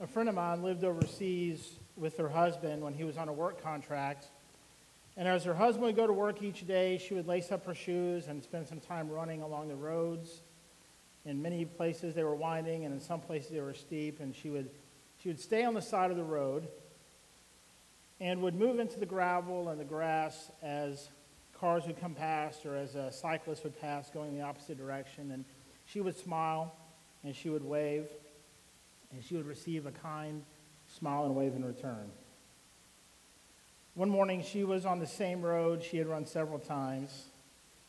A friend of mine lived overseas with her husband when he was on a work contract. And as her husband would go to work each day, she would lace up her shoes and spend some time running along the roads. In many places they were winding, and in some places they were steep. And she would, she would stay on the side of the road and would move into the gravel and the grass as cars would come past or as a cyclist would pass going the opposite direction. And she would smile and she would wave and she would receive a kind smile and wave in return. One morning, she was on the same road she had run several times,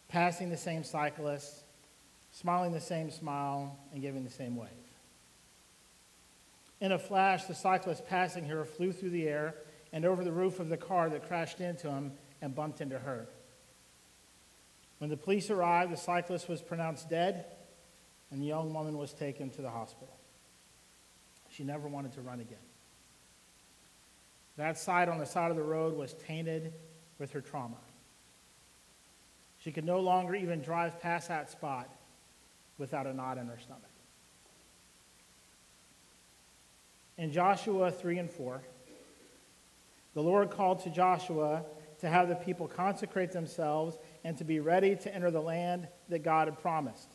passing the same cyclist, smiling the same smile, and giving the same wave. In a flash, the cyclist passing her flew through the air and over the roof of the car that crashed into him and bumped into her. When the police arrived, the cyclist was pronounced dead, and the young woman was taken to the hospital. She never wanted to run again. That side on the side of the road was tainted with her trauma. She could no longer even drive past that spot without a knot in her stomach. In Joshua 3 and 4, the Lord called to Joshua to have the people consecrate themselves and to be ready to enter the land that God had promised.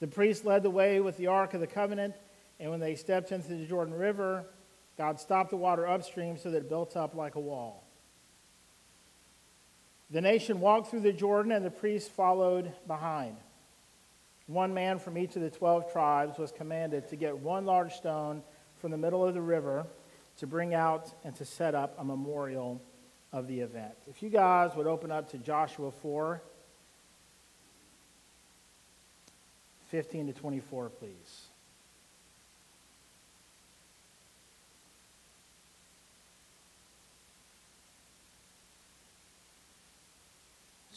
The priests led the way with the Ark of the Covenant, and when they stepped into the Jordan River, God stopped the water upstream so that it built up like a wall. The nation walked through the Jordan, and the priests followed behind. One man from each of the 12 tribes was commanded to get one large stone from the middle of the river to bring out and to set up a memorial of the event. If you guys would open up to Joshua 4 15 to 24, please.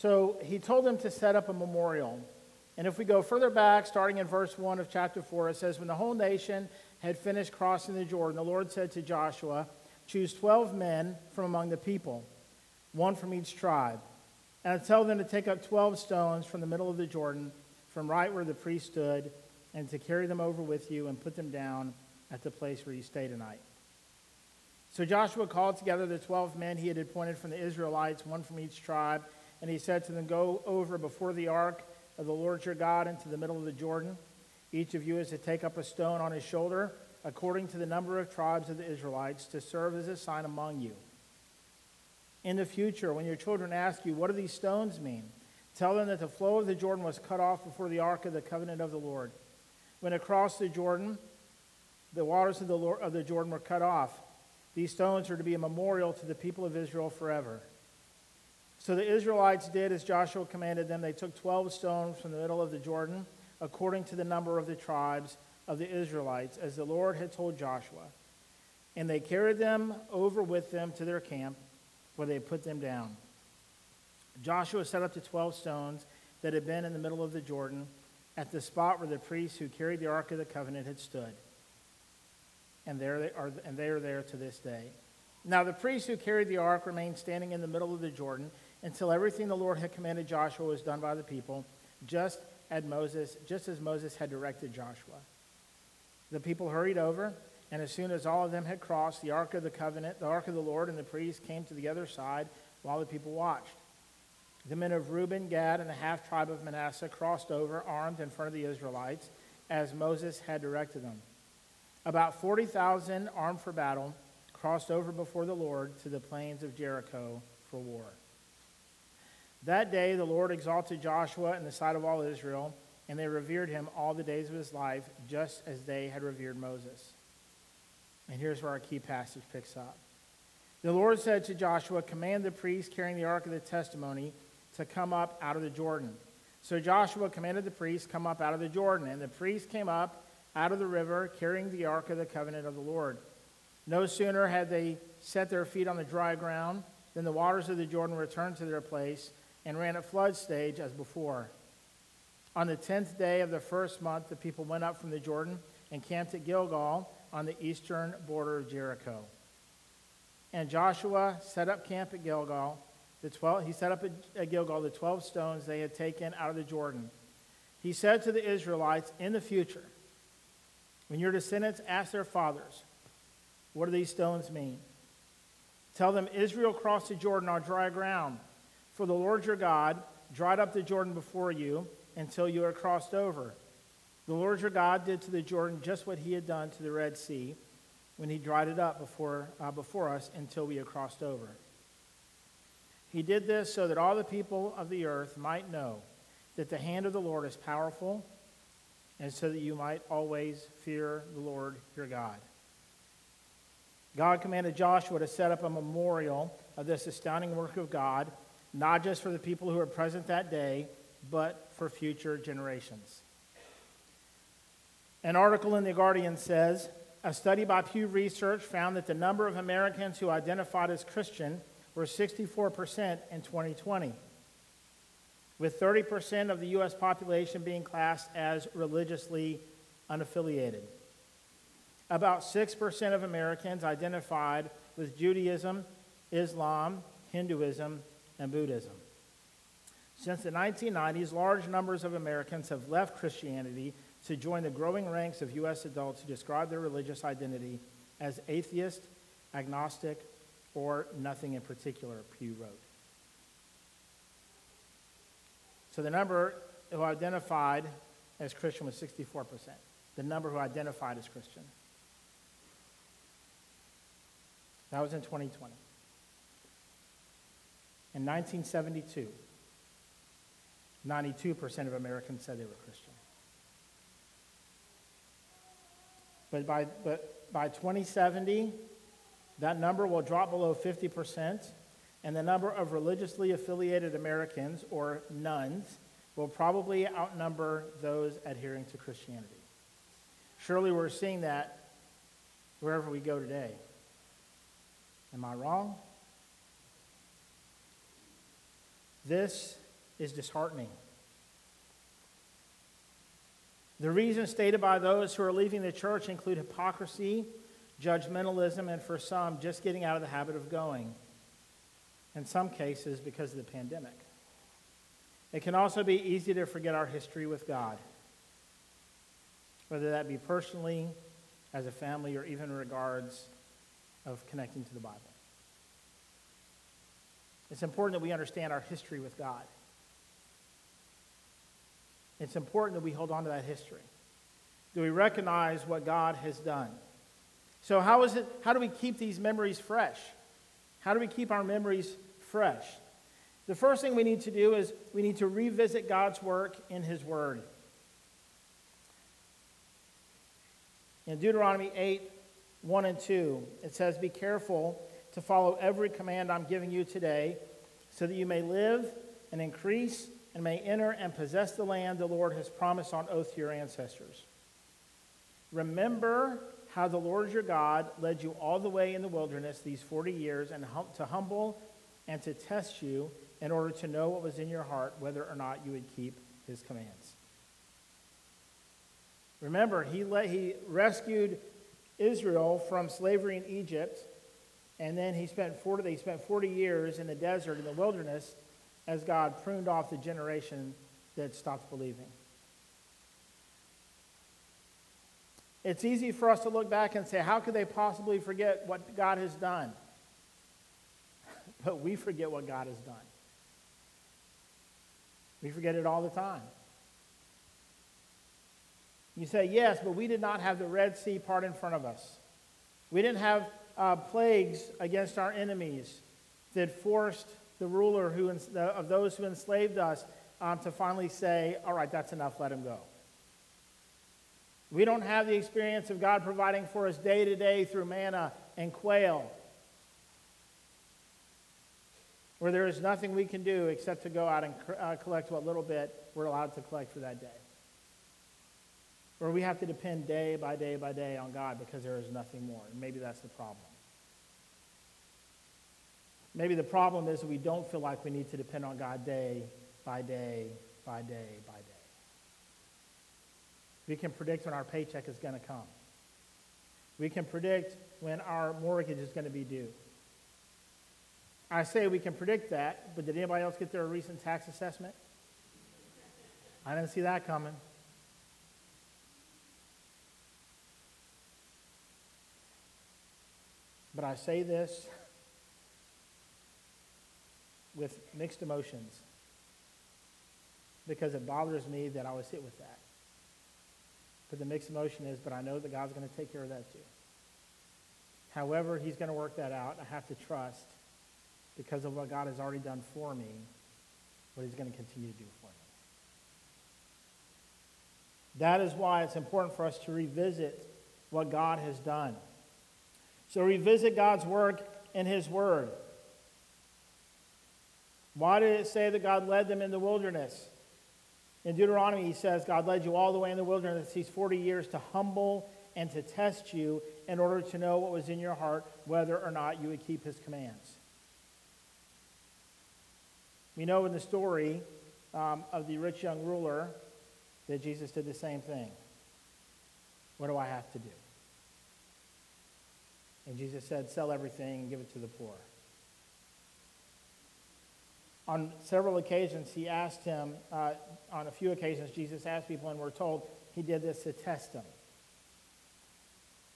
So he told them to set up a memorial. And if we go further back, starting in verse 1 of chapter 4, it says, When the whole nation had finished crossing the Jordan, the Lord said to Joshua, Choose 12 men from among the people, one from each tribe, and I tell them to take up 12 stones from the middle of the Jordan, from right where the priest stood, and to carry them over with you and put them down at the place where you stay tonight. So Joshua called together the 12 men he had appointed from the Israelites, one from each tribe, and he said to them, Go over before the ark of the Lord your God into the middle of the Jordan. Each of you is to take up a stone on his shoulder, according to the number of tribes of the Israelites, to serve as a sign among you. In the future, when your children ask you, What do these stones mean? Tell them that the flow of the Jordan was cut off before the ark of the covenant of the Lord. When across the Jordan, the waters of the, Lord, of the Jordan were cut off. These stones are to be a memorial to the people of Israel forever. So the Israelites did as Joshua commanded them. They took 12 stones from the middle of the Jordan, according to the number of the tribes of the Israelites, as the Lord had told Joshua. And they carried them over with them to their camp, where they put them down. Joshua set up the 12 stones that had been in the middle of the Jordan at the spot where the priests who carried the Ark of the Covenant had stood. And, there they are, and they are there to this day. Now the priests who carried the ark remained standing in the middle of the Jordan until everything the Lord had commanded Joshua was done by the people, just as Moses, just as Moses had directed Joshua. The people hurried over, and as soon as all of them had crossed, the ark of the covenant, the ark of the Lord, and the priests came to the other side while the people watched. The men of Reuben, Gad, and the half tribe of Manasseh crossed over, armed in front of the Israelites, as Moses had directed them. About 40,000 armed for battle crossed over before the Lord to the plains of Jericho for war. That day the Lord exalted Joshua in the sight of all Israel, and they revered him all the days of his life, just as they had revered Moses. And here's where our key passage picks up. The Lord said to Joshua, Command the priests carrying the ark of the testimony to come up out of the Jordan. So Joshua commanded the priests come up out of the Jordan, and the priests came up out of the river carrying the ark of the covenant of the Lord. No sooner had they set their feet on the dry ground than the waters of the Jordan returned to their place and ran at flood stage as before. On the tenth day of the first month, the people went up from the Jordan and camped at Gilgal on the eastern border of Jericho. And Joshua set up camp at Gilgal. The 12, he set up at Gilgal the 12 stones they had taken out of the Jordan. He said to the Israelites, In the future, When your descendants ask their fathers, What do these stones mean? Tell them Israel crossed the Jordan on dry ground. For the Lord your God dried up the Jordan before you until you are crossed over. The Lord your God did to the Jordan just what he had done to the Red Sea when he dried it up before, uh, before us until we had crossed over. He did this so that all the people of the earth might know that the hand of the Lord is powerful, and so that you might always fear the Lord your God. God commanded Joshua to set up a memorial of this astounding work of God, not just for the people who are present that day, but for future generations. An article in The Guardian says a study by Pew Research found that the number of Americans who identified as Christian were 64% in 2020, with 30% of the U.S. population being classed as religiously unaffiliated. About 6% of Americans identified with Judaism, Islam, Hinduism, and Buddhism. Since the 1990s, large numbers of Americans have left Christianity to join the growing ranks of U.S. adults who describe their religious identity as atheist, agnostic, or nothing in particular, Pew wrote. So the number who identified as Christian was 64%. The number who identified as Christian. That was in 2020. In 1972, 92% of Americans said they were Christian. But by, but by 2070, that number will drop below 50%, and the number of religiously affiliated Americans, or nones, will probably outnumber those adhering to Christianity. Surely we're seeing that wherever we go today. Am I wrong? This is disheartening. The reasons stated by those who are leaving the church include hypocrisy, judgmentalism, and for some, just getting out of the habit of going. In some cases, because of the pandemic. It can also be easy to forget our history with God, whether that be personally, as a family, or even in regards of connecting to the Bible. It's important that we understand our history with God. It's important that we hold on to that history. Do we recognize what God has done? So how is it how do we keep these memories fresh? How do we keep our memories fresh? The first thing we need to do is we need to revisit God's work in his word. In Deuteronomy 8, 1 and 2, it says, Be careful to follow every command I'm giving you today, so that you may live and increase and may enter and possess the land the Lord has promised on oath to your ancestors. Remember how the Lord your God led you all the way in the wilderness these 40 years and hum- to humble and to test you in order to know what was in your heart, whether or not you would keep his commands. Remember, he, let, he rescued Israel from slavery in Egypt, and then he spent 40, they spent 40 years in the desert, in the wilderness, as God pruned off the generation that stopped believing. It's easy for us to look back and say, how could they possibly forget what God has done? But we forget what God has done. We forget it all the time. You say, yes, but we did not have the Red Sea part in front of us. We didn't have uh, plagues against our enemies that forced the ruler who, of those who enslaved us um, to finally say, all right, that's enough, let him go. We don't have the experience of God providing for us day to day through manna and quail, where there is nothing we can do except to go out and uh, collect what little bit we're allowed to collect for that day. Where we have to depend day by day by day on God because there is nothing more. And maybe that's the problem. Maybe the problem is we don't feel like we need to depend on God day by day by day by day. We can predict when our paycheck is going to come. We can predict when our mortgage is going to be due. I say we can predict that, but did anybody else get their recent tax assessment? I didn't see that coming. But I say this with mixed emotions because it bothers me that I would sit with that. But the mixed emotion is, but I know that God's going to take care of that too. However, He's going to work that out. I have to trust because of what God has already done for me, what He's going to continue to do for me. That is why it's important for us to revisit what God has done. So revisit God's work in His Word. Why did it say that God led them in the wilderness? In Deuteronomy, he says, God led you all the way in the wilderness these 40 years to humble and to test you in order to know what was in your heart, whether or not you would keep his commands. We know in the story um, of the rich young ruler that Jesus did the same thing. What do I have to do? And Jesus said, Sell everything and give it to the poor. On several occasions, he asked him, uh, on a few occasions, Jesus asked people, and we're told he did this to test them.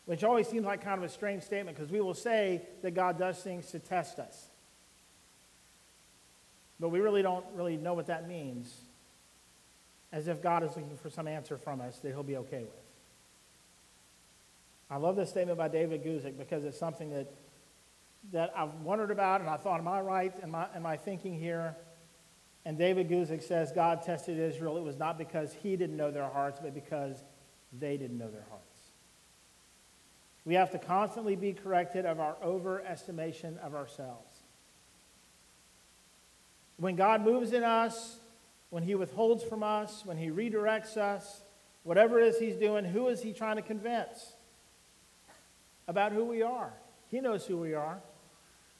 Which always seems like kind of a strange statement because we will say that God does things to test us. But we really don't really know what that means, as if God is looking for some answer from us that he'll be okay with. I love this statement by David Guzik because it's something that, that I've wondered about and I thought, am I right Am I, in my thinking here? And David Guzik says God tested Israel. It was not because he didn't know their hearts, but because they didn't know their hearts. We have to constantly be corrected of our overestimation of ourselves. When God moves in us, when he withholds from us, when he redirects us, whatever it is he's doing, who is he trying to convince? About who we are. He knows who we are.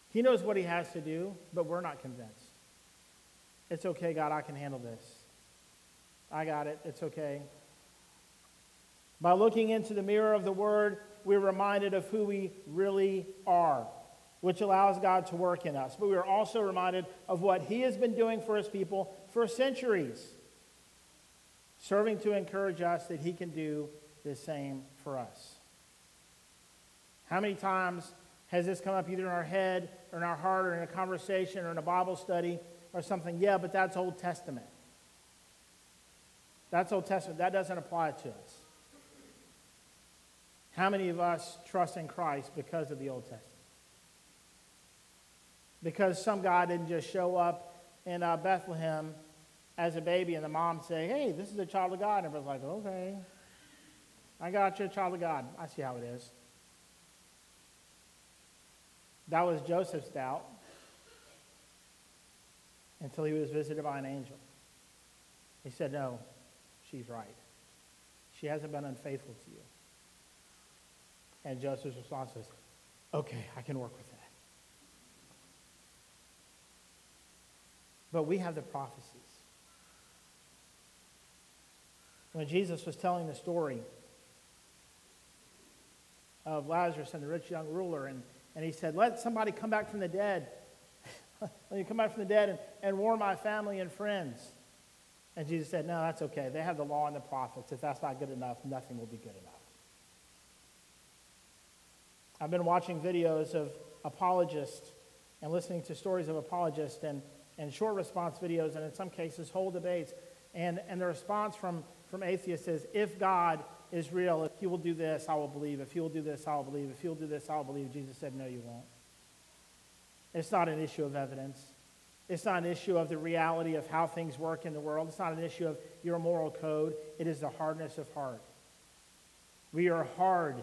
He knows what he has to do, but we're not convinced. It's okay, God, I can handle this. I got it. It's okay. By looking into the mirror of the Word, we're reminded of who we really are, which allows God to work in us. But we are also reminded of what He has been doing for His people for centuries, serving to encourage us that He can do the same for us. How many times has this come up either in our head or in our heart or in a conversation or in a Bible study or something? Yeah, but that's Old Testament. That's Old Testament. That doesn't apply to us. How many of us trust in Christ because of the Old Testament? Because some guy didn't just show up in uh, Bethlehem as a baby and the mom say, hey, this is a child of God. And everybody's like, okay, I got you, a child of God. I see how it is. That was Joseph's doubt until he was visited by an angel. He said, No, she's right. She hasn't been unfaithful to you. And Joseph's response was, Okay, I can work with that. But we have the prophecies. When Jesus was telling the story of Lazarus and the rich young ruler, and and he said, Let somebody come back from the dead. Let me come back from the dead and, and warn my family and friends. And Jesus said, No, that's okay. They have the law and the prophets. If that's not good enough, nothing will be good enough. I've been watching videos of apologists and listening to stories of apologists and, and short response videos, and in some cases, whole debates. And, and the response from, from atheists is if God is real. If you will do this, I will believe. If you will do this, I will believe. If you'll do this, I will believe. Jesus said, No, you won't. It's not an issue of evidence. It's not an issue of the reality of how things work in the world. It's not an issue of your moral code. It is the hardness of heart. We are hard.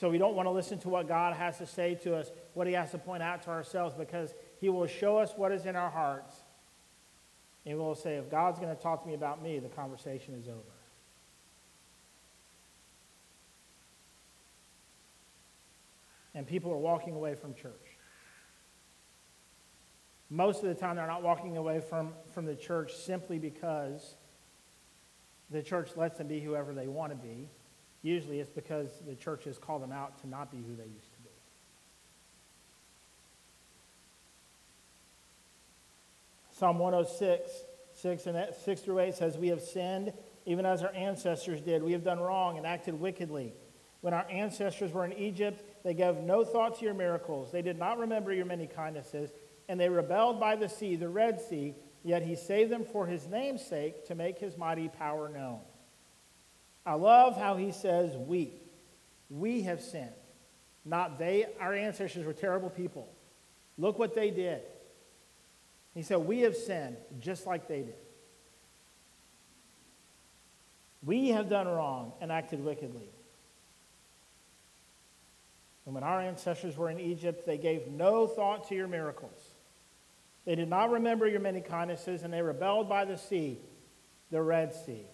So we don't want to listen to what God has to say to us, what he has to point out to ourselves, because he will show us what is in our hearts. And we'll say, if God's going to talk to me about me, the conversation is over. And people are walking away from church. Most of the time, they're not walking away from, from the church simply because the church lets them be whoever they want to be. Usually, it's because the church has called them out to not be who they used to be. Psalm 106, 6, and 6 through 8 says, We have sinned even as our ancestors did. We have done wrong and acted wickedly. when our ancestors were in Egypt, they gave no thought to your miracles. They did not remember your many kindnesses, and they rebelled by the sea, the Red Sea, yet he saved them for his name's sake to make his mighty power known. I love how he says, We. We have sinned. Not they. Our ancestors were terrible people. Look what they did. He said, We have sinned just like they did. We have done wrong and acted wickedly. And when our ancestors were in Egypt, they gave no thought to your miracles. They did not remember your many kindnesses, and they rebelled by the sea, the Red Sea.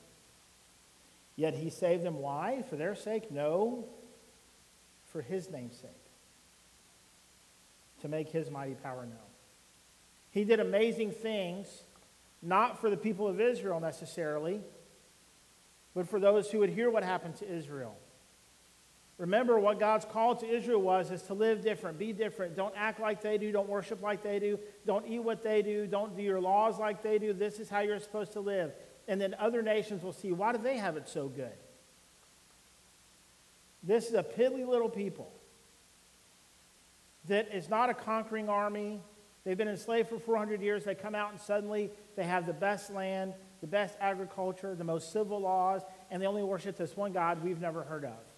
Yet he saved them. Why? For their sake? No, for his name's sake. To make his mighty power known. He did amazing things, not for the people of Israel necessarily, but for those who would hear what happened to Israel. Remember what God's call to Israel was is to live different, be different. Don't act like they do, don't worship like they do, don't eat what they do, don't do your laws like they do. This is how you're supposed to live. And then other nations will see, why do they have it so good? This is a piddly little people that is not a conquering army. They've been enslaved for 400 years. They come out and suddenly they have the best land, the best agriculture, the most civil laws, and they only worship this one God we've never heard of.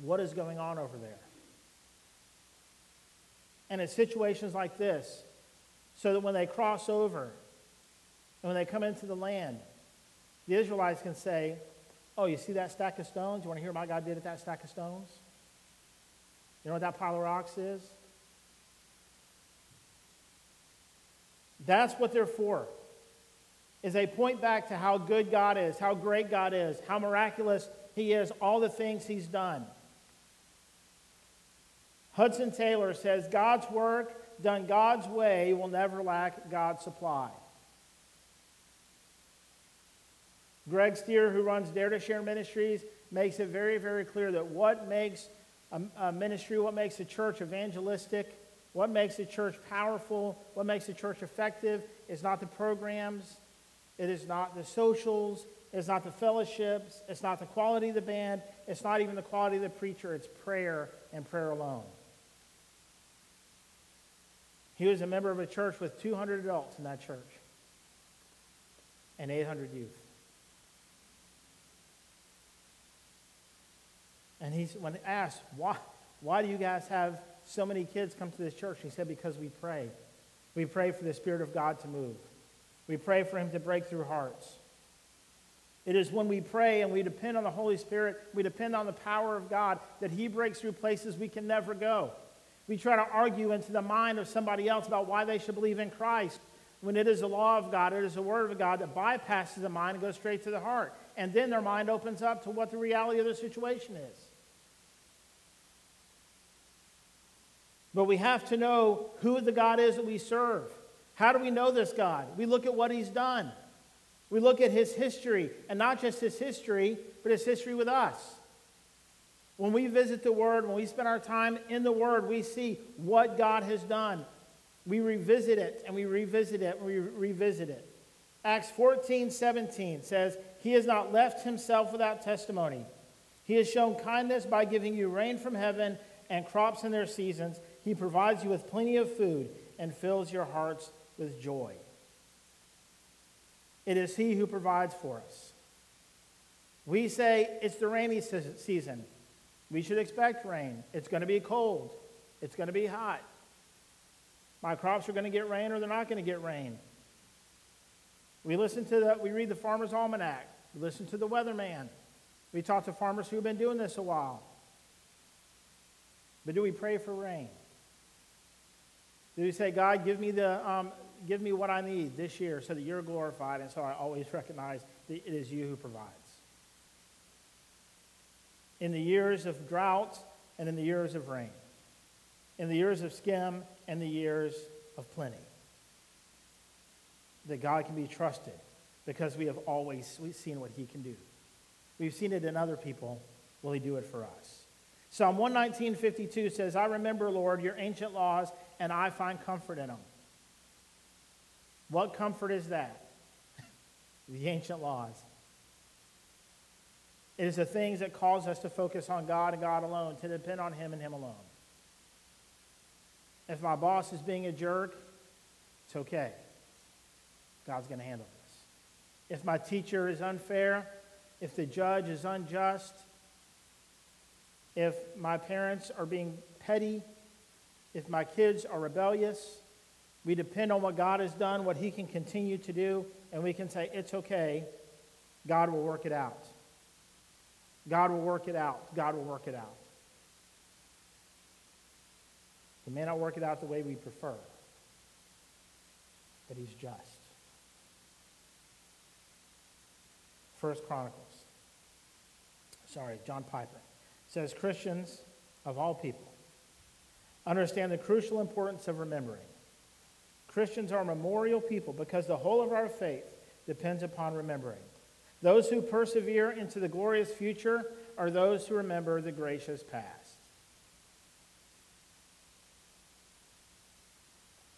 What is going on over there? And in situations like this, so that when they cross over and when they come into the land, the Israelites can say, Oh, you see that stack of stones? You want to hear what my God did at that stack of stones? You know what that pile of rocks is? That's what they're for. Is they point back to how good God is, how great God is, how miraculous He is, all the things He's done. Hudson Taylor says God's work done God's way will never lack God's supply. Greg Stier, who runs Dare to Share Ministries, makes it very, very clear that what makes a, a ministry, what makes a church evangelistic, what makes a church powerful, what makes a church effective is not the programs, it is not the socials, it's not the fellowships, it's not the quality of the band, it's not even the quality of the preacher, it's prayer and prayer alone. He was a member of a church with 200 adults in that church and 800 youth. And he's, when asked, why, why do you guys have so many kids come to this church? He said, because we pray. We pray for the Spirit of God to move. We pray for Him to break through hearts. It is when we pray and we depend on the Holy Spirit, we depend on the power of God, that He breaks through places we can never go. We try to argue into the mind of somebody else about why they should believe in Christ when it is the law of God, it is the Word of God that bypasses the mind and goes straight to the heart. And then their mind opens up to what the reality of the situation is. But we have to know who the God is that we serve. How do we know this God? We look at what He's done. We look at His history, and not just His history, but His history with us. When we visit the Word, when we spend our time in the Word, we see what God has done. We revisit it and we revisit it and we revisit it. Acts 14 17 says, He has not left Himself without testimony. He has shown kindness by giving you rain from heaven and crops in their seasons. He provides you with plenty of food and fills your hearts with joy. It is He who provides for us. We say it's the rainy season. We should expect rain. It's going to be cold. It's going to be hot. My crops are going to get rain or they're not going to get rain. We listen to the, we read the Farmer's Almanac. We listen to the weatherman. We talk to farmers who've been doing this a while. But do we pray for rain? Do we say, God, give me, the, um, give me what I need this year so that you're glorified and so I always recognize that it is you who provides? In the years of drought and in the years of rain, in the years of skim and the years of plenty. That God can be trusted because we have always seen what he can do. We've seen it in other people. Will he do it for us? Psalm 119.52 says, I remember, Lord, your ancient laws, and I find comfort in them. What comfort is that? the ancient laws. It is the things that cause us to focus on God and God alone, to depend on Him and Him alone. If my boss is being a jerk, it's okay. God's going to handle this. If my teacher is unfair, if the judge is unjust, if my parents are being petty, if my kids are rebellious, we depend on what God has done, what He can continue to do, and we can say, It's okay. God will work it out. God will work it out. God will work it out. He may not work it out the way we prefer, but He's just. First Chronicles. Sorry, John Piper says Christians of all people understand the crucial importance of remembering. Christians are memorial people because the whole of our faith depends upon remembering. Those who persevere into the glorious future are those who remember the gracious past.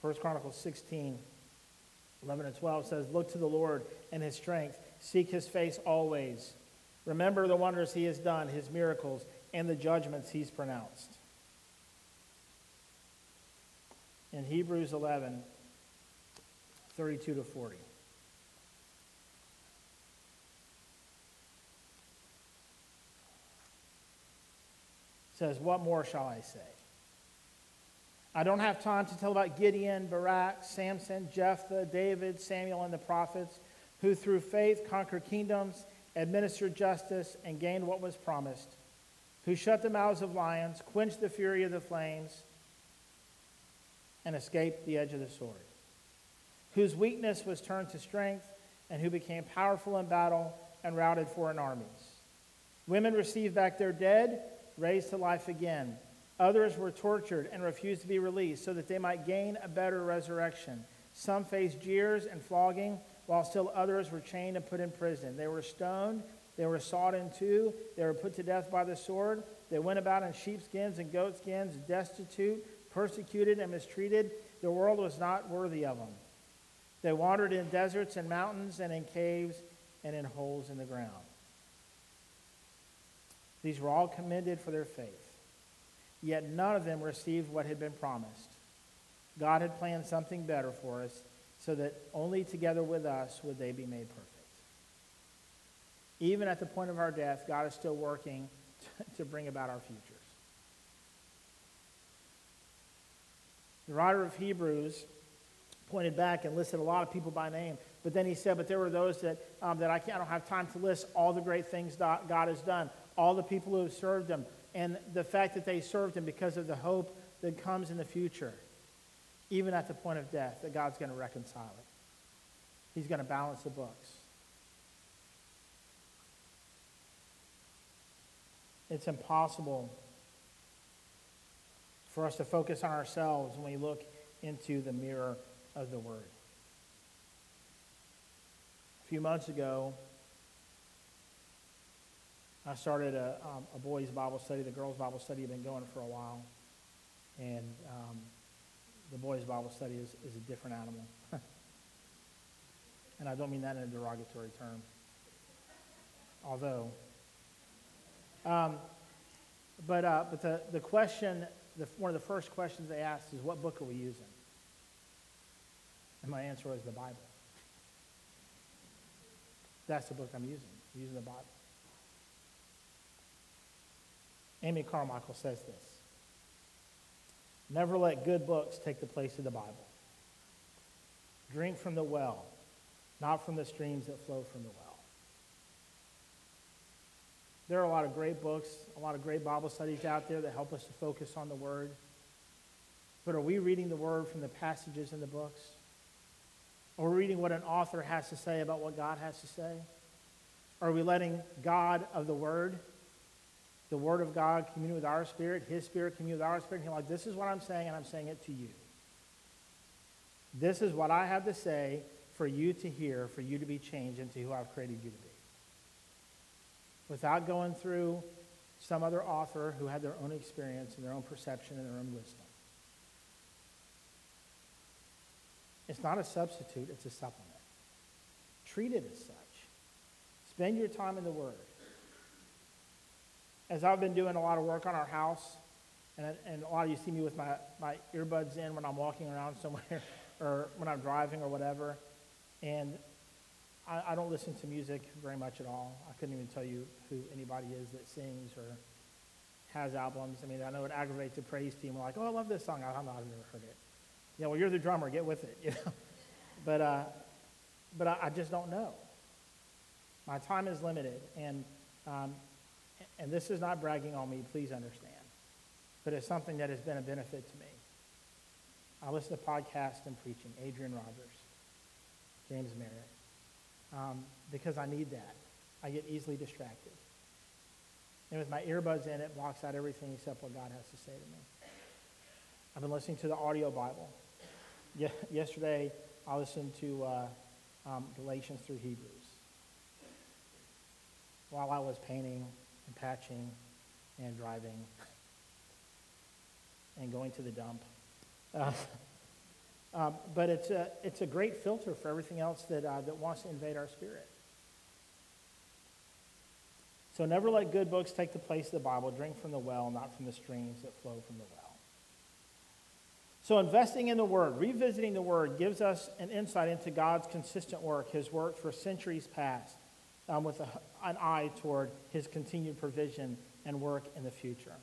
1 Chronicles 16, 11 and 12 says, Look to the Lord and his strength, seek his face always. Remember the wonders he has done, his miracles, and the judgments he's pronounced. In Hebrews 11, 32 to 40. Says, What more shall I say? I don't have time to tell about Gideon, Barak, Samson, Jephthah, David, Samuel, and the prophets, who through faith conquered kingdoms, administered justice, and gained what was promised, who shut the mouths of lions, quenched the fury of the flames, and escaped the edge of the sword, whose weakness was turned to strength, and who became powerful in battle and routed foreign armies. Women received back their dead raised to life again. Others were tortured and refused to be released so that they might gain a better resurrection. Some faced jeers and flogging, while still others were chained and put in prison. They were stoned, they were sawed in two, they were put to death by the sword. They went about in sheepskins and goatskins, destitute, persecuted, and mistreated. The world was not worthy of them. They wandered in deserts and mountains and in caves and in holes in the ground. These were all commended for their faith. Yet none of them received what had been promised. God had planned something better for us so that only together with us would they be made perfect. Even at the point of our death, God is still working to bring about our futures. The writer of Hebrews pointed back and listed a lot of people by name, but then he said, But there were those that, um, that I, I don't have time to list all the great things God has done all the people who have served him, and the fact that they served him because of the hope that comes in the future, even at the point of death, that God's going to reconcile it. He's going to balance the books. It's impossible for us to focus on ourselves when we look into the mirror of the Word. A few months ago, I started a, um, a boys' Bible study. The girls' Bible study had been going for a while. And um, the boys' Bible study is, is a different animal. and I don't mean that in a derogatory term. Although, um, but, uh, but the, the question, the, one of the first questions they asked is, What book are we using? And my answer was the Bible. That's the book I'm using. Using the Bible. Amy Carmichael says this Never let good books take the place of the Bible. Drink from the well, not from the streams that flow from the well. There are a lot of great books, a lot of great Bible studies out there that help us to focus on the Word. But are we reading the Word from the passages in the books? Are we reading what an author has to say about what God has to say? Are we letting God of the Word the Word of God commune with our spirit, His Spirit commune with our spirit. And He's like, this is what I'm saying, and I'm saying it to you. This is what I have to say for you to hear, for you to be changed into who I've created you to be. Without going through some other author who had their own experience and their own perception and their own wisdom. It's not a substitute, it's a supplement. Treat it as such. Spend your time in the Word. As I've been doing a lot of work on our house, and, and a lot of you see me with my, my earbuds in when I'm walking around somewhere or when I'm driving or whatever, and I, I don't listen to music very much at all. I couldn't even tell you who anybody is that sings or has albums. I mean, I know it aggravates the praise team. We're like, oh, I love this song. I don't know. I've never heard it. Yeah, well, you're the drummer. Get with it. You know? but uh, but I, I, just don't know. My time is limited, and um, and this is not bragging on me. Please understand, but it's something that has been a benefit to me. I listen to podcasts and preaching. Adrian Rogers, James Merritt, um, because I need that. I get easily distracted. And with my earbuds in, it blocks out everything except what God has to say to me. I've been listening to the audio Bible. Ye- yesterday, I listened to uh, um, Galatians through Hebrews while I was painting and patching and driving and going to the dump. Uh, um, but it's a, it's a great filter for everything else that, uh, that wants to invade our spirit. So never let good books take the place of the Bible. Drink from the well, not from the streams that flow from the well. So investing in the Word, revisiting the Word, gives us an insight into God's consistent work, His work for centuries past, um, with a, an eye toward His continued provision and work in the future.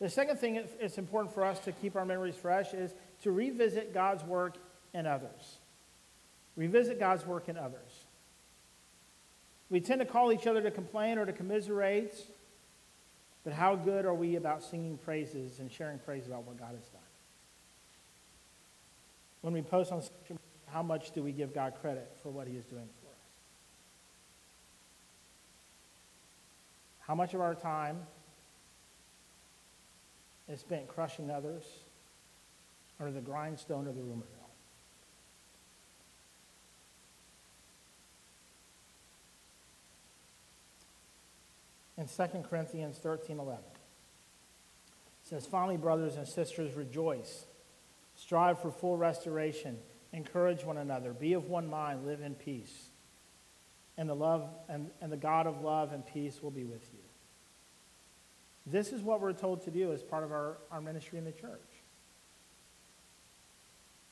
The second thing it's important for us to keep our memories fresh is to revisit God's work in others. Revisit God's work in others. We tend to call each other to complain or to commiserate, but how good are we about singing praises and sharing praise about what God has done? When we post on social media, how much do we give God credit for what he is doing for us? How much of our time is spent crushing others under the grindstone of the rumor mill? in 2 Corinthians 13 11. It says, Finally, brothers and sisters, rejoice. Strive for full restoration. Encourage one another. Be of one mind. Live in peace. And the, love, and, and the God of love and peace will be with you. This is what we're told to do as part of our, our ministry in the church.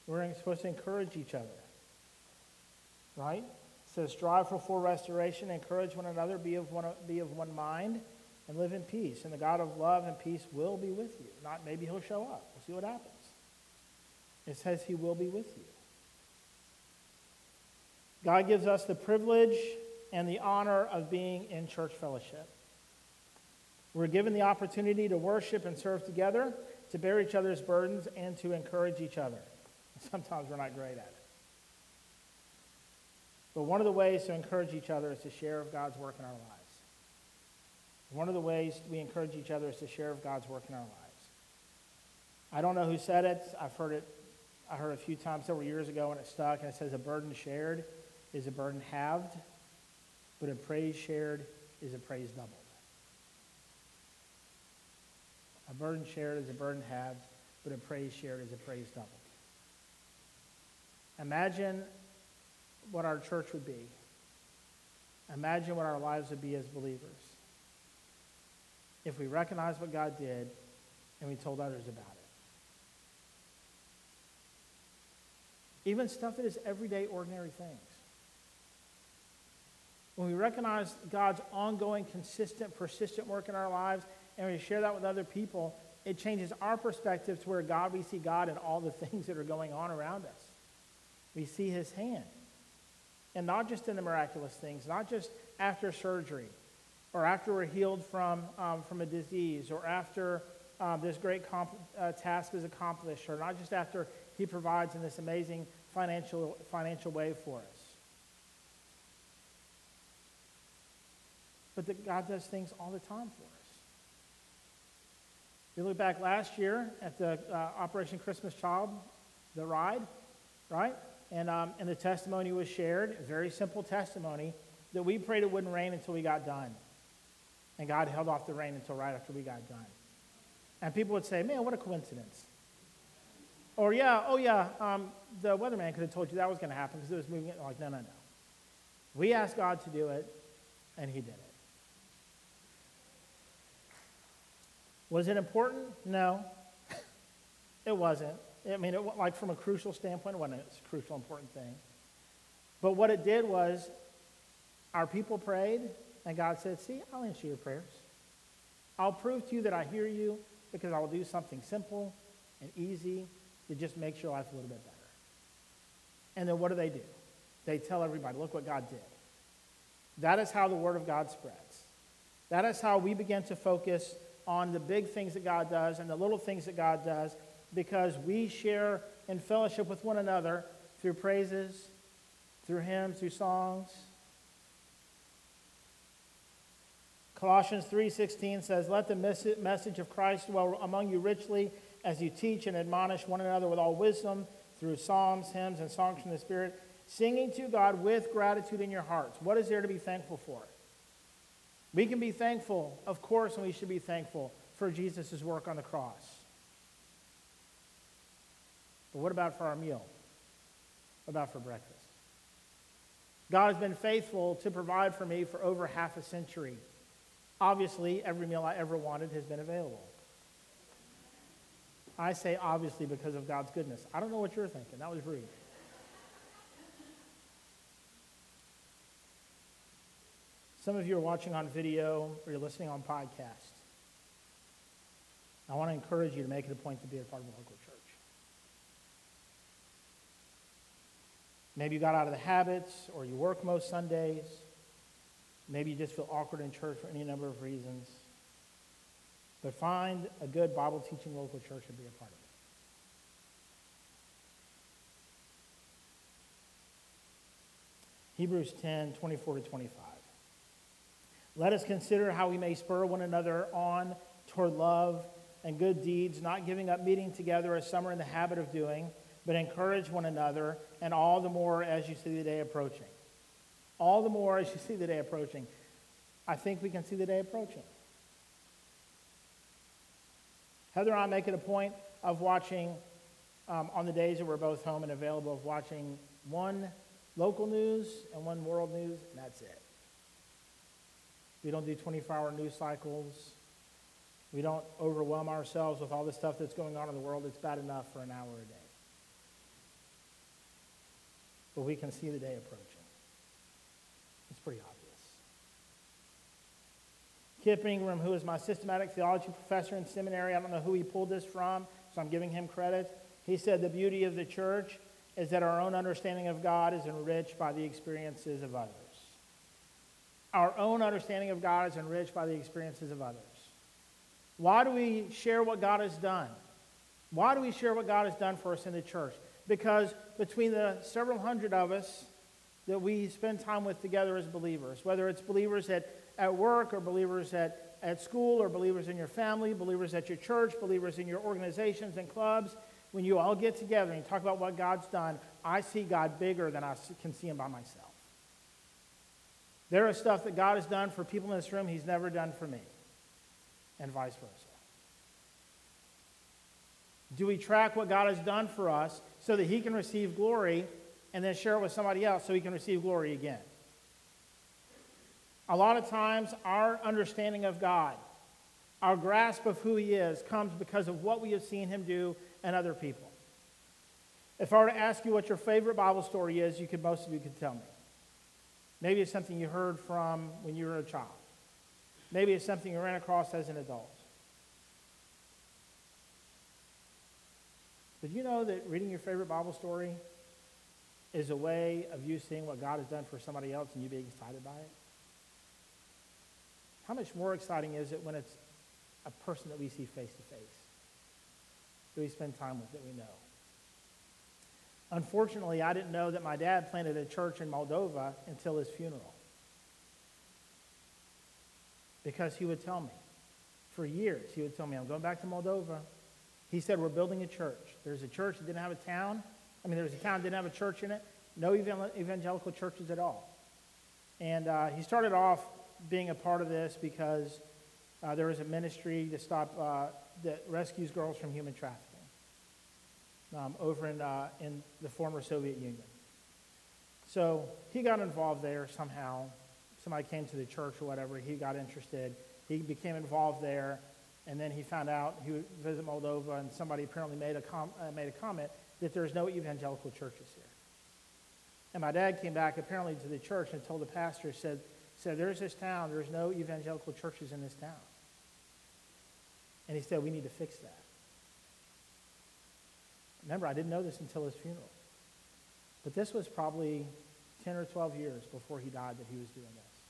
We're supposed to encourage each other. Right? It says, strive for full restoration, encourage one another, be of one, be of one mind, and live in peace. And the God of love and peace will be with you. Not maybe he'll show up. We'll see what happens. It says he will be with you. God gives us the privilege and the honor of being in church fellowship. We're given the opportunity to worship and serve together, to bear each other's burdens, and to encourage each other. Sometimes we're not great at it. But one of the ways to encourage each other is to share of God's work in our lives. One of the ways we encourage each other is to share of God's work in our lives. I don't know who said it. I've heard it. I heard it a few times several years ago, and it stuck. And it says, "A burden shared is a burden halved, but a praise shared is a praise doubled." A burden shared is a burden halved, but a praise shared is a praise doubled. Imagine what our church would be. Imagine what our lives would be as believers if we recognized what God did and we told others about it. Even stuff that is everyday, ordinary things. When we recognize God's ongoing, consistent, persistent work in our lives and we share that with other people, it changes our perspective to where God, we see God in all the things that are going on around us. We see his hand. And not just in the miraculous things, not just after surgery or after we're healed from, um, from a disease or after um, this great comp- uh, task is accomplished or not just after he provides in this amazing financial, financial way for us. But that God does things all the time for us. We look back last year at the uh, Operation Christmas Child, the ride, right? And, um, and the testimony was shared, a very simple testimony, that we prayed it wouldn't rain until we got done. And God held off the rain until right after we got done. And people would say, man, what a coincidence. Or, yeah, oh, yeah, um, the weatherman could have told you that was going to happen because it was moving. Like, no, no, no. We asked God to do it, and he did it. Was it important? No, it wasn't. I mean, it, like from a crucial standpoint, it wasn't a crucial, important thing. But what it did was our people prayed, and God said, See, I'll answer your prayers. I'll prove to you that I hear you because I will do something simple and easy to just makes your life a little bit better. And then what do they do? They tell everybody, look what God did. That is how the Word of God spreads. That is how we begin to focus on the big things that God does and the little things that God does because we share in fellowship with one another through praises, through hymns, through songs. Colossians 3:16 says, "Let the message of Christ dwell among you richly as you teach and admonish one another with all wisdom through psalms, hymns, and songs from the Spirit, singing to God with gratitude in your hearts." What is there to be thankful for? We can be thankful, of course, and we should be thankful for Jesus' work on the cross. But what about for our meal? What about for breakfast? God has been faithful to provide for me for over half a century. Obviously, every meal I ever wanted has been available. I say obviously because of God's goodness. I don't know what you're thinking. That was rude. Some of you are watching on video or you're listening on podcast. I want to encourage you to make it a point to be a part of a local church. Maybe you got out of the habits or you work most Sundays. Maybe you just feel awkward in church for any number of reasons. But find a good Bible teaching local church and be a part of it. Hebrews 10 24 to 25. Let us consider how we may spur one another on toward love and good deeds, not giving up meeting together as some are in the habit of doing but encourage one another, and all the more as you see the day approaching. All the more as you see the day approaching. I think we can see the day approaching. Heather and I make it a point of watching, um, on the days that we're both home and available, of watching one local news and one world news, and that's it. We don't do 24 hour news cycles. We don't overwhelm ourselves with all the stuff that's going on in the world. It's bad enough for an hour a day but we can see the day approaching. It's pretty obvious. Kip Ingram, who is my systematic theology professor in seminary, I don't know who he pulled this from, so I'm giving him credit. He said the beauty of the church is that our own understanding of God is enriched by the experiences of others. Our own understanding of God is enriched by the experiences of others. Why do we share what God has done? Why do we share what God has done for us in the church? because between the several hundred of us that we spend time with together as believers, whether it's believers at, at work or believers at, at school or believers in your family, believers at your church, believers in your organizations and clubs, when you all get together and talk about what God's done, I see God bigger than I can see him by myself. There is stuff that God has done for people in this room he's never done for me, and vice versa. Do we track what God has done for us so that he can receive glory and then share it with somebody else so he can receive glory again? A lot of times, our understanding of God, our grasp of who he is, comes because of what we have seen him do and other people. If I were to ask you what your favorite Bible story is, you could most of you could tell me. Maybe it's something you heard from when you were a child. Maybe it's something you ran across as an adult. Did you know that reading your favorite Bible story is a way of you seeing what God has done for somebody else and you being excited by it? How much more exciting is it when it's a person that we see face to face, that we spend time with, that we know? Unfortunately, I didn't know that my dad planted a church in Moldova until his funeral. Because he would tell me, for years, he would tell me, I'm going back to Moldova. He said, We're building a church. There's a church that didn't have a town. I mean, there was a town that didn't have a church in it. No evangelical churches at all. And uh, he started off being a part of this because uh, there was a ministry to stop uh, that rescues girls from human trafficking um, over in, uh, in the former Soviet Union. So he got involved there somehow. Somebody came to the church or whatever. He got interested. He became involved there. And then he found out he would visit Moldova, and somebody apparently made a, com- uh, made a comment that there's no evangelical churches here. And my dad came back apparently to the church and told the pastor, said, said there's this town, there's no evangelical churches in this town. And he said, we need to fix that. Remember, I didn't know this until his funeral. But this was probably 10 or 12 years before he died that he was doing this.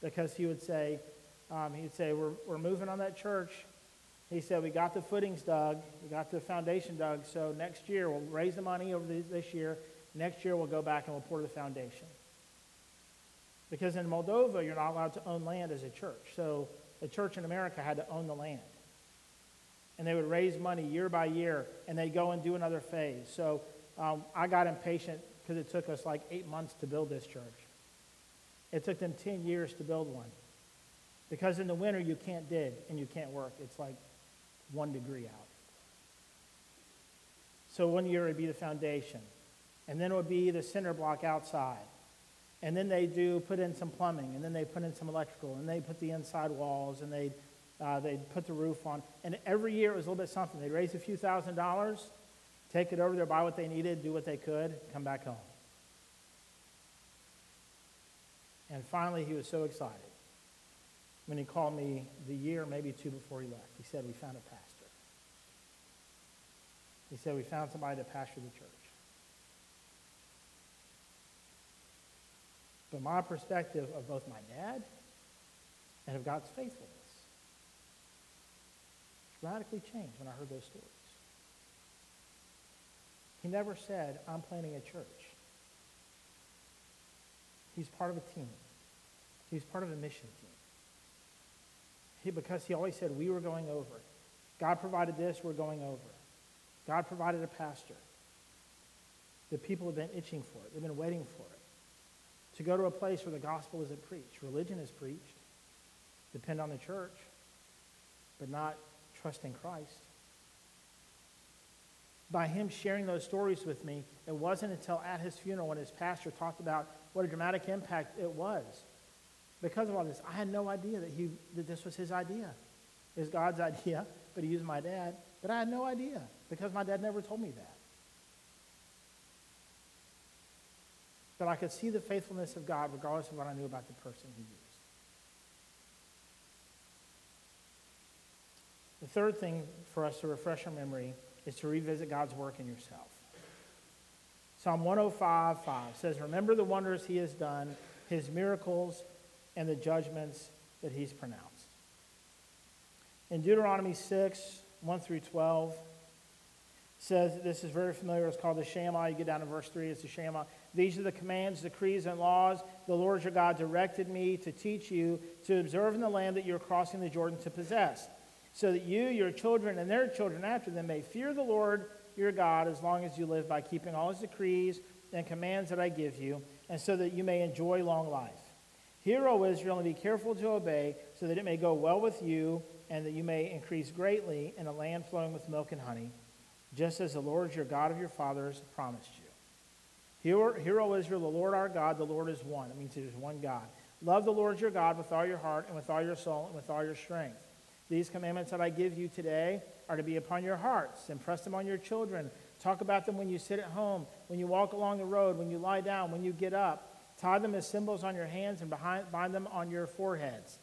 Because he would say, um, he would say, we're, we're moving on that church. He said, we got the footings dug, we got the foundation dug, so next year we'll raise the money over this year. Next year we'll go back and we'll pour the foundation. Because in Moldova, you're not allowed to own land as a church. So the church in America had to own the land. And they would raise money year by year, and they'd go and do another phase. So um, I got impatient because it took us like eight months to build this church. It took them 10 years to build one. Because in the winter, you can't dig and you can't work. It's like one degree out. So one year would be the foundation. And then it would be the cinder block outside. And then they do put in some plumbing, and then they put in some electrical, and they put the inside walls, and they uh, they'd put the roof on. And every year it was a little bit something. They'd raise a few thousand dollars, take it over there, buy what they needed, do what they could, come back home. And finally, he was so excited when he called me the year, maybe two before he left. He said, We found a pastor. He said, We found somebody to pastor the church. But my perspective of both my dad and of God's faithfulness radically changed when I heard those stories. He never said, I'm planning a church. He's part of a team. He's part of a mission team. He, because he always said, we were going over. God provided this, we're going over. God provided a pastor. The people have been itching for it. They've been waiting for it. To go to a place where the gospel isn't preached. Religion is preached. Depend on the church, but not trust in Christ. By him sharing those stories with me, it wasn't until at his funeral when his pastor talked about what a dramatic impact it was. Because of all this, I had no idea that, he, that this was his idea. It was God's idea, but he used my dad. But I had no idea because my dad never told me that. But I could see the faithfulness of God regardless of what I knew about the person he used. The third thing for us to refresh our memory is to revisit God's work in yourself. Psalm 105 5 says, Remember the wonders he has done, his miracles, and the judgments that he's pronounced. In Deuteronomy 6 1 through 12, says this is very familiar. It's called the Shema. You get down to verse 3, it's the Shema. These are the commands, decrees, and laws the Lord your God directed me to teach you to observe in the land that you're crossing the Jordan to possess so that you, your children, and their children after them may fear the Lord your God as long as you live by keeping all his decrees and commands that I give you, and so that you may enjoy long life. Hear, O Israel, and be careful to obey, so that it may go well with you, and that you may increase greatly in a land flowing with milk and honey, just as the Lord your God of your fathers promised you. Hear, hear, O Israel, the Lord our God, the Lord is one. It means there is one God. Love the Lord your God with all your heart, and with all your soul, and with all your strength. These commandments that I give you today are to be upon your hearts. Impress them on your children. Talk about them when you sit at home, when you walk along the road, when you lie down, when you get up. Tie them as symbols on your hands and behind, bind them on your foreheads.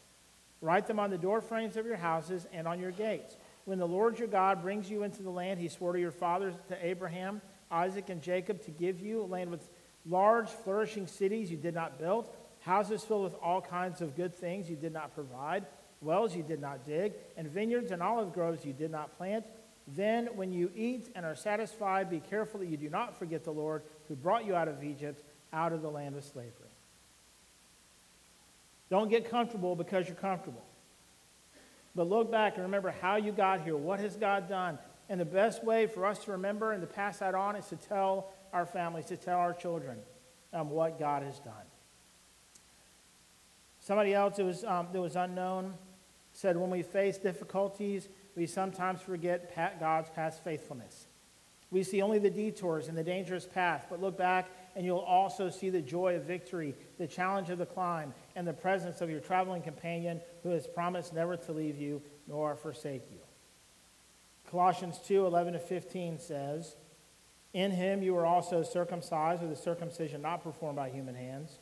Write them on the doorframes of your houses and on your gates. When the Lord your God brings you into the land he swore to your fathers, to Abraham, Isaac, and Jacob, to give you, a land with large, flourishing cities you did not build, houses filled with all kinds of good things you did not provide wells you did not dig, and vineyards and olive groves you did not plant. Then, when you eat and are satisfied, be careful that you do not forget the Lord who brought you out of Egypt, out of the land of slavery. Don't get comfortable because you're comfortable. But look back and remember how you got here. What has God done? And the best way for us to remember and to pass that on is to tell our families, to tell our children um, what God has done. Somebody else that was, um, that was unknown said, When we face difficulties, we sometimes forget God's past faithfulness. We see only the detours and the dangerous path, but look back and you'll also see the joy of victory, the challenge of the climb, and the presence of your traveling companion who has promised never to leave you nor forsake you. Colossians 2 11 to 15 says, In him you were also circumcised with a circumcision not performed by human hands.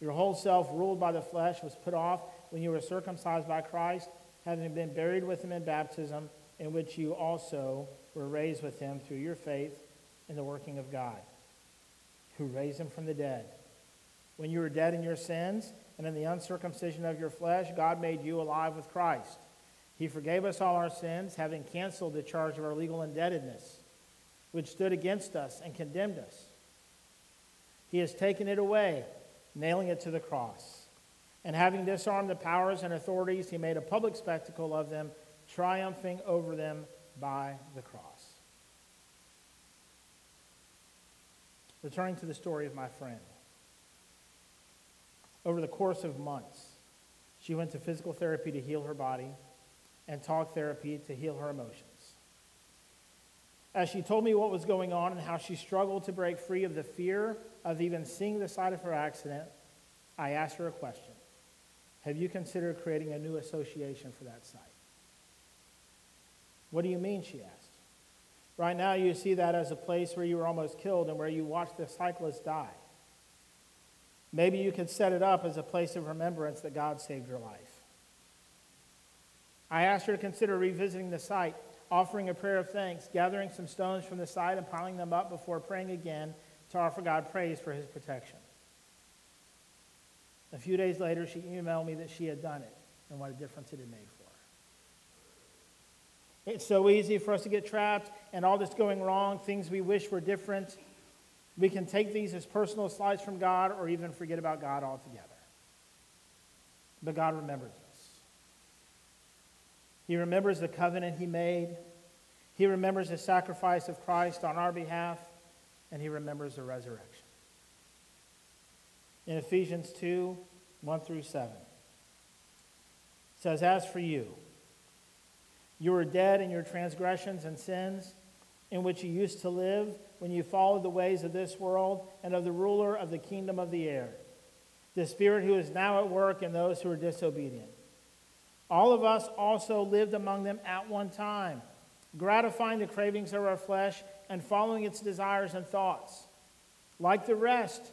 Your whole self, ruled by the flesh, was put off when you were circumcised by Christ, having been buried with him in baptism, in which you also were raised with him through your faith in the working of God, who raised him from the dead. When you were dead in your sins and in the uncircumcision of your flesh, God made you alive with Christ. He forgave us all our sins, having canceled the charge of our legal indebtedness, which stood against us and condemned us. He has taken it away, nailing it to the cross. And having disarmed the powers and authorities, he made a public spectacle of them, triumphing over them by the cross. Returning to the story of my friend. Over the course of months, she went to physical therapy to heal her body and talk therapy to heal her emotions. As she told me what was going on and how she struggled to break free of the fear of even seeing the side of her accident, I asked her a question Have you considered creating a new association for that site? What do you mean? She asked. Right now, you see that as a place where you were almost killed and where you watched the cyclist die. Maybe you could set it up as a place of remembrance that God saved your life. I asked her to consider revisiting the site, offering a prayer of thanks, gathering some stones from the site and piling them up before praying again to offer God praise for his protection. A few days later, she emailed me that she had done it and what a difference it had made for her. It's so easy for us to get trapped and all this going wrong, things we wish were different. We can take these as personal slides from God or even forget about God altogether. But God remembers us. He remembers the covenant He made. He remembers the sacrifice of Christ on our behalf, and He remembers the resurrection. In Ephesians 2 1 through 7, it says, As for you, you were dead in your transgressions and sins, in which you used to live when you followed the ways of this world and of the ruler of the kingdom of the air, the Spirit who is now at work in those who are disobedient. All of us also lived among them at one time, gratifying the cravings of our flesh and following its desires and thoughts. Like the rest,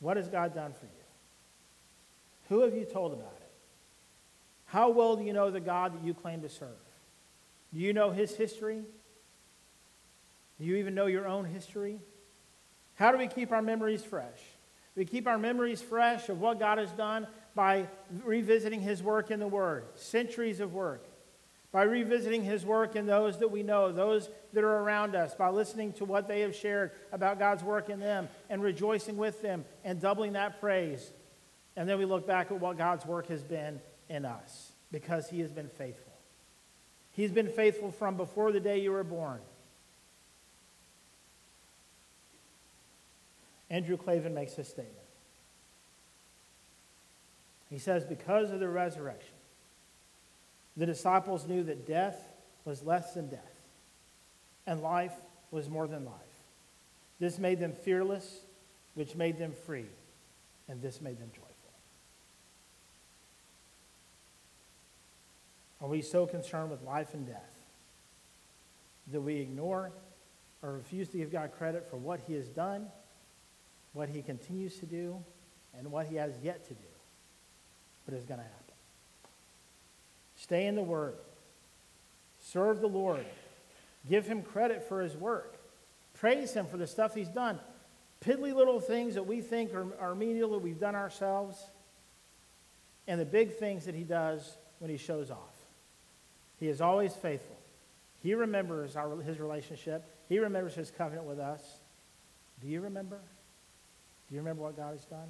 What has God done for you? Who have you told about it? How well do you know the God that you claim to serve? Do you know his history? Do you even know your own history? How do we keep our memories fresh? We keep our memories fresh of what God has done by revisiting his work in the Word, centuries of work, by revisiting his work in those that we know, those that are around us, by listening to what they have shared about God's work in them and rejoicing with them and doubling that praise. And then we look back at what God's work has been in us because he has been faithful. He's been faithful from before the day you were born. Andrew Klavan makes this statement. He says, Because of the resurrection, the disciples knew that death was less than death, and life was more than life. This made them fearless, which made them free, and this made them joyful. Are we so concerned with life and death that we ignore or refuse to give God credit for what He has done, what He continues to do, and what He has yet to do, but is going to happen? Stay in the Word. Serve the Lord. Give Him credit for His work. Praise Him for the stuff He's done. Piddly little things that we think are, are menial that we've done ourselves, and the big things that He does when He shows off. He is always faithful. He remembers our, His relationship, He remembers His covenant with us, Do you remember? Do you remember what God has done?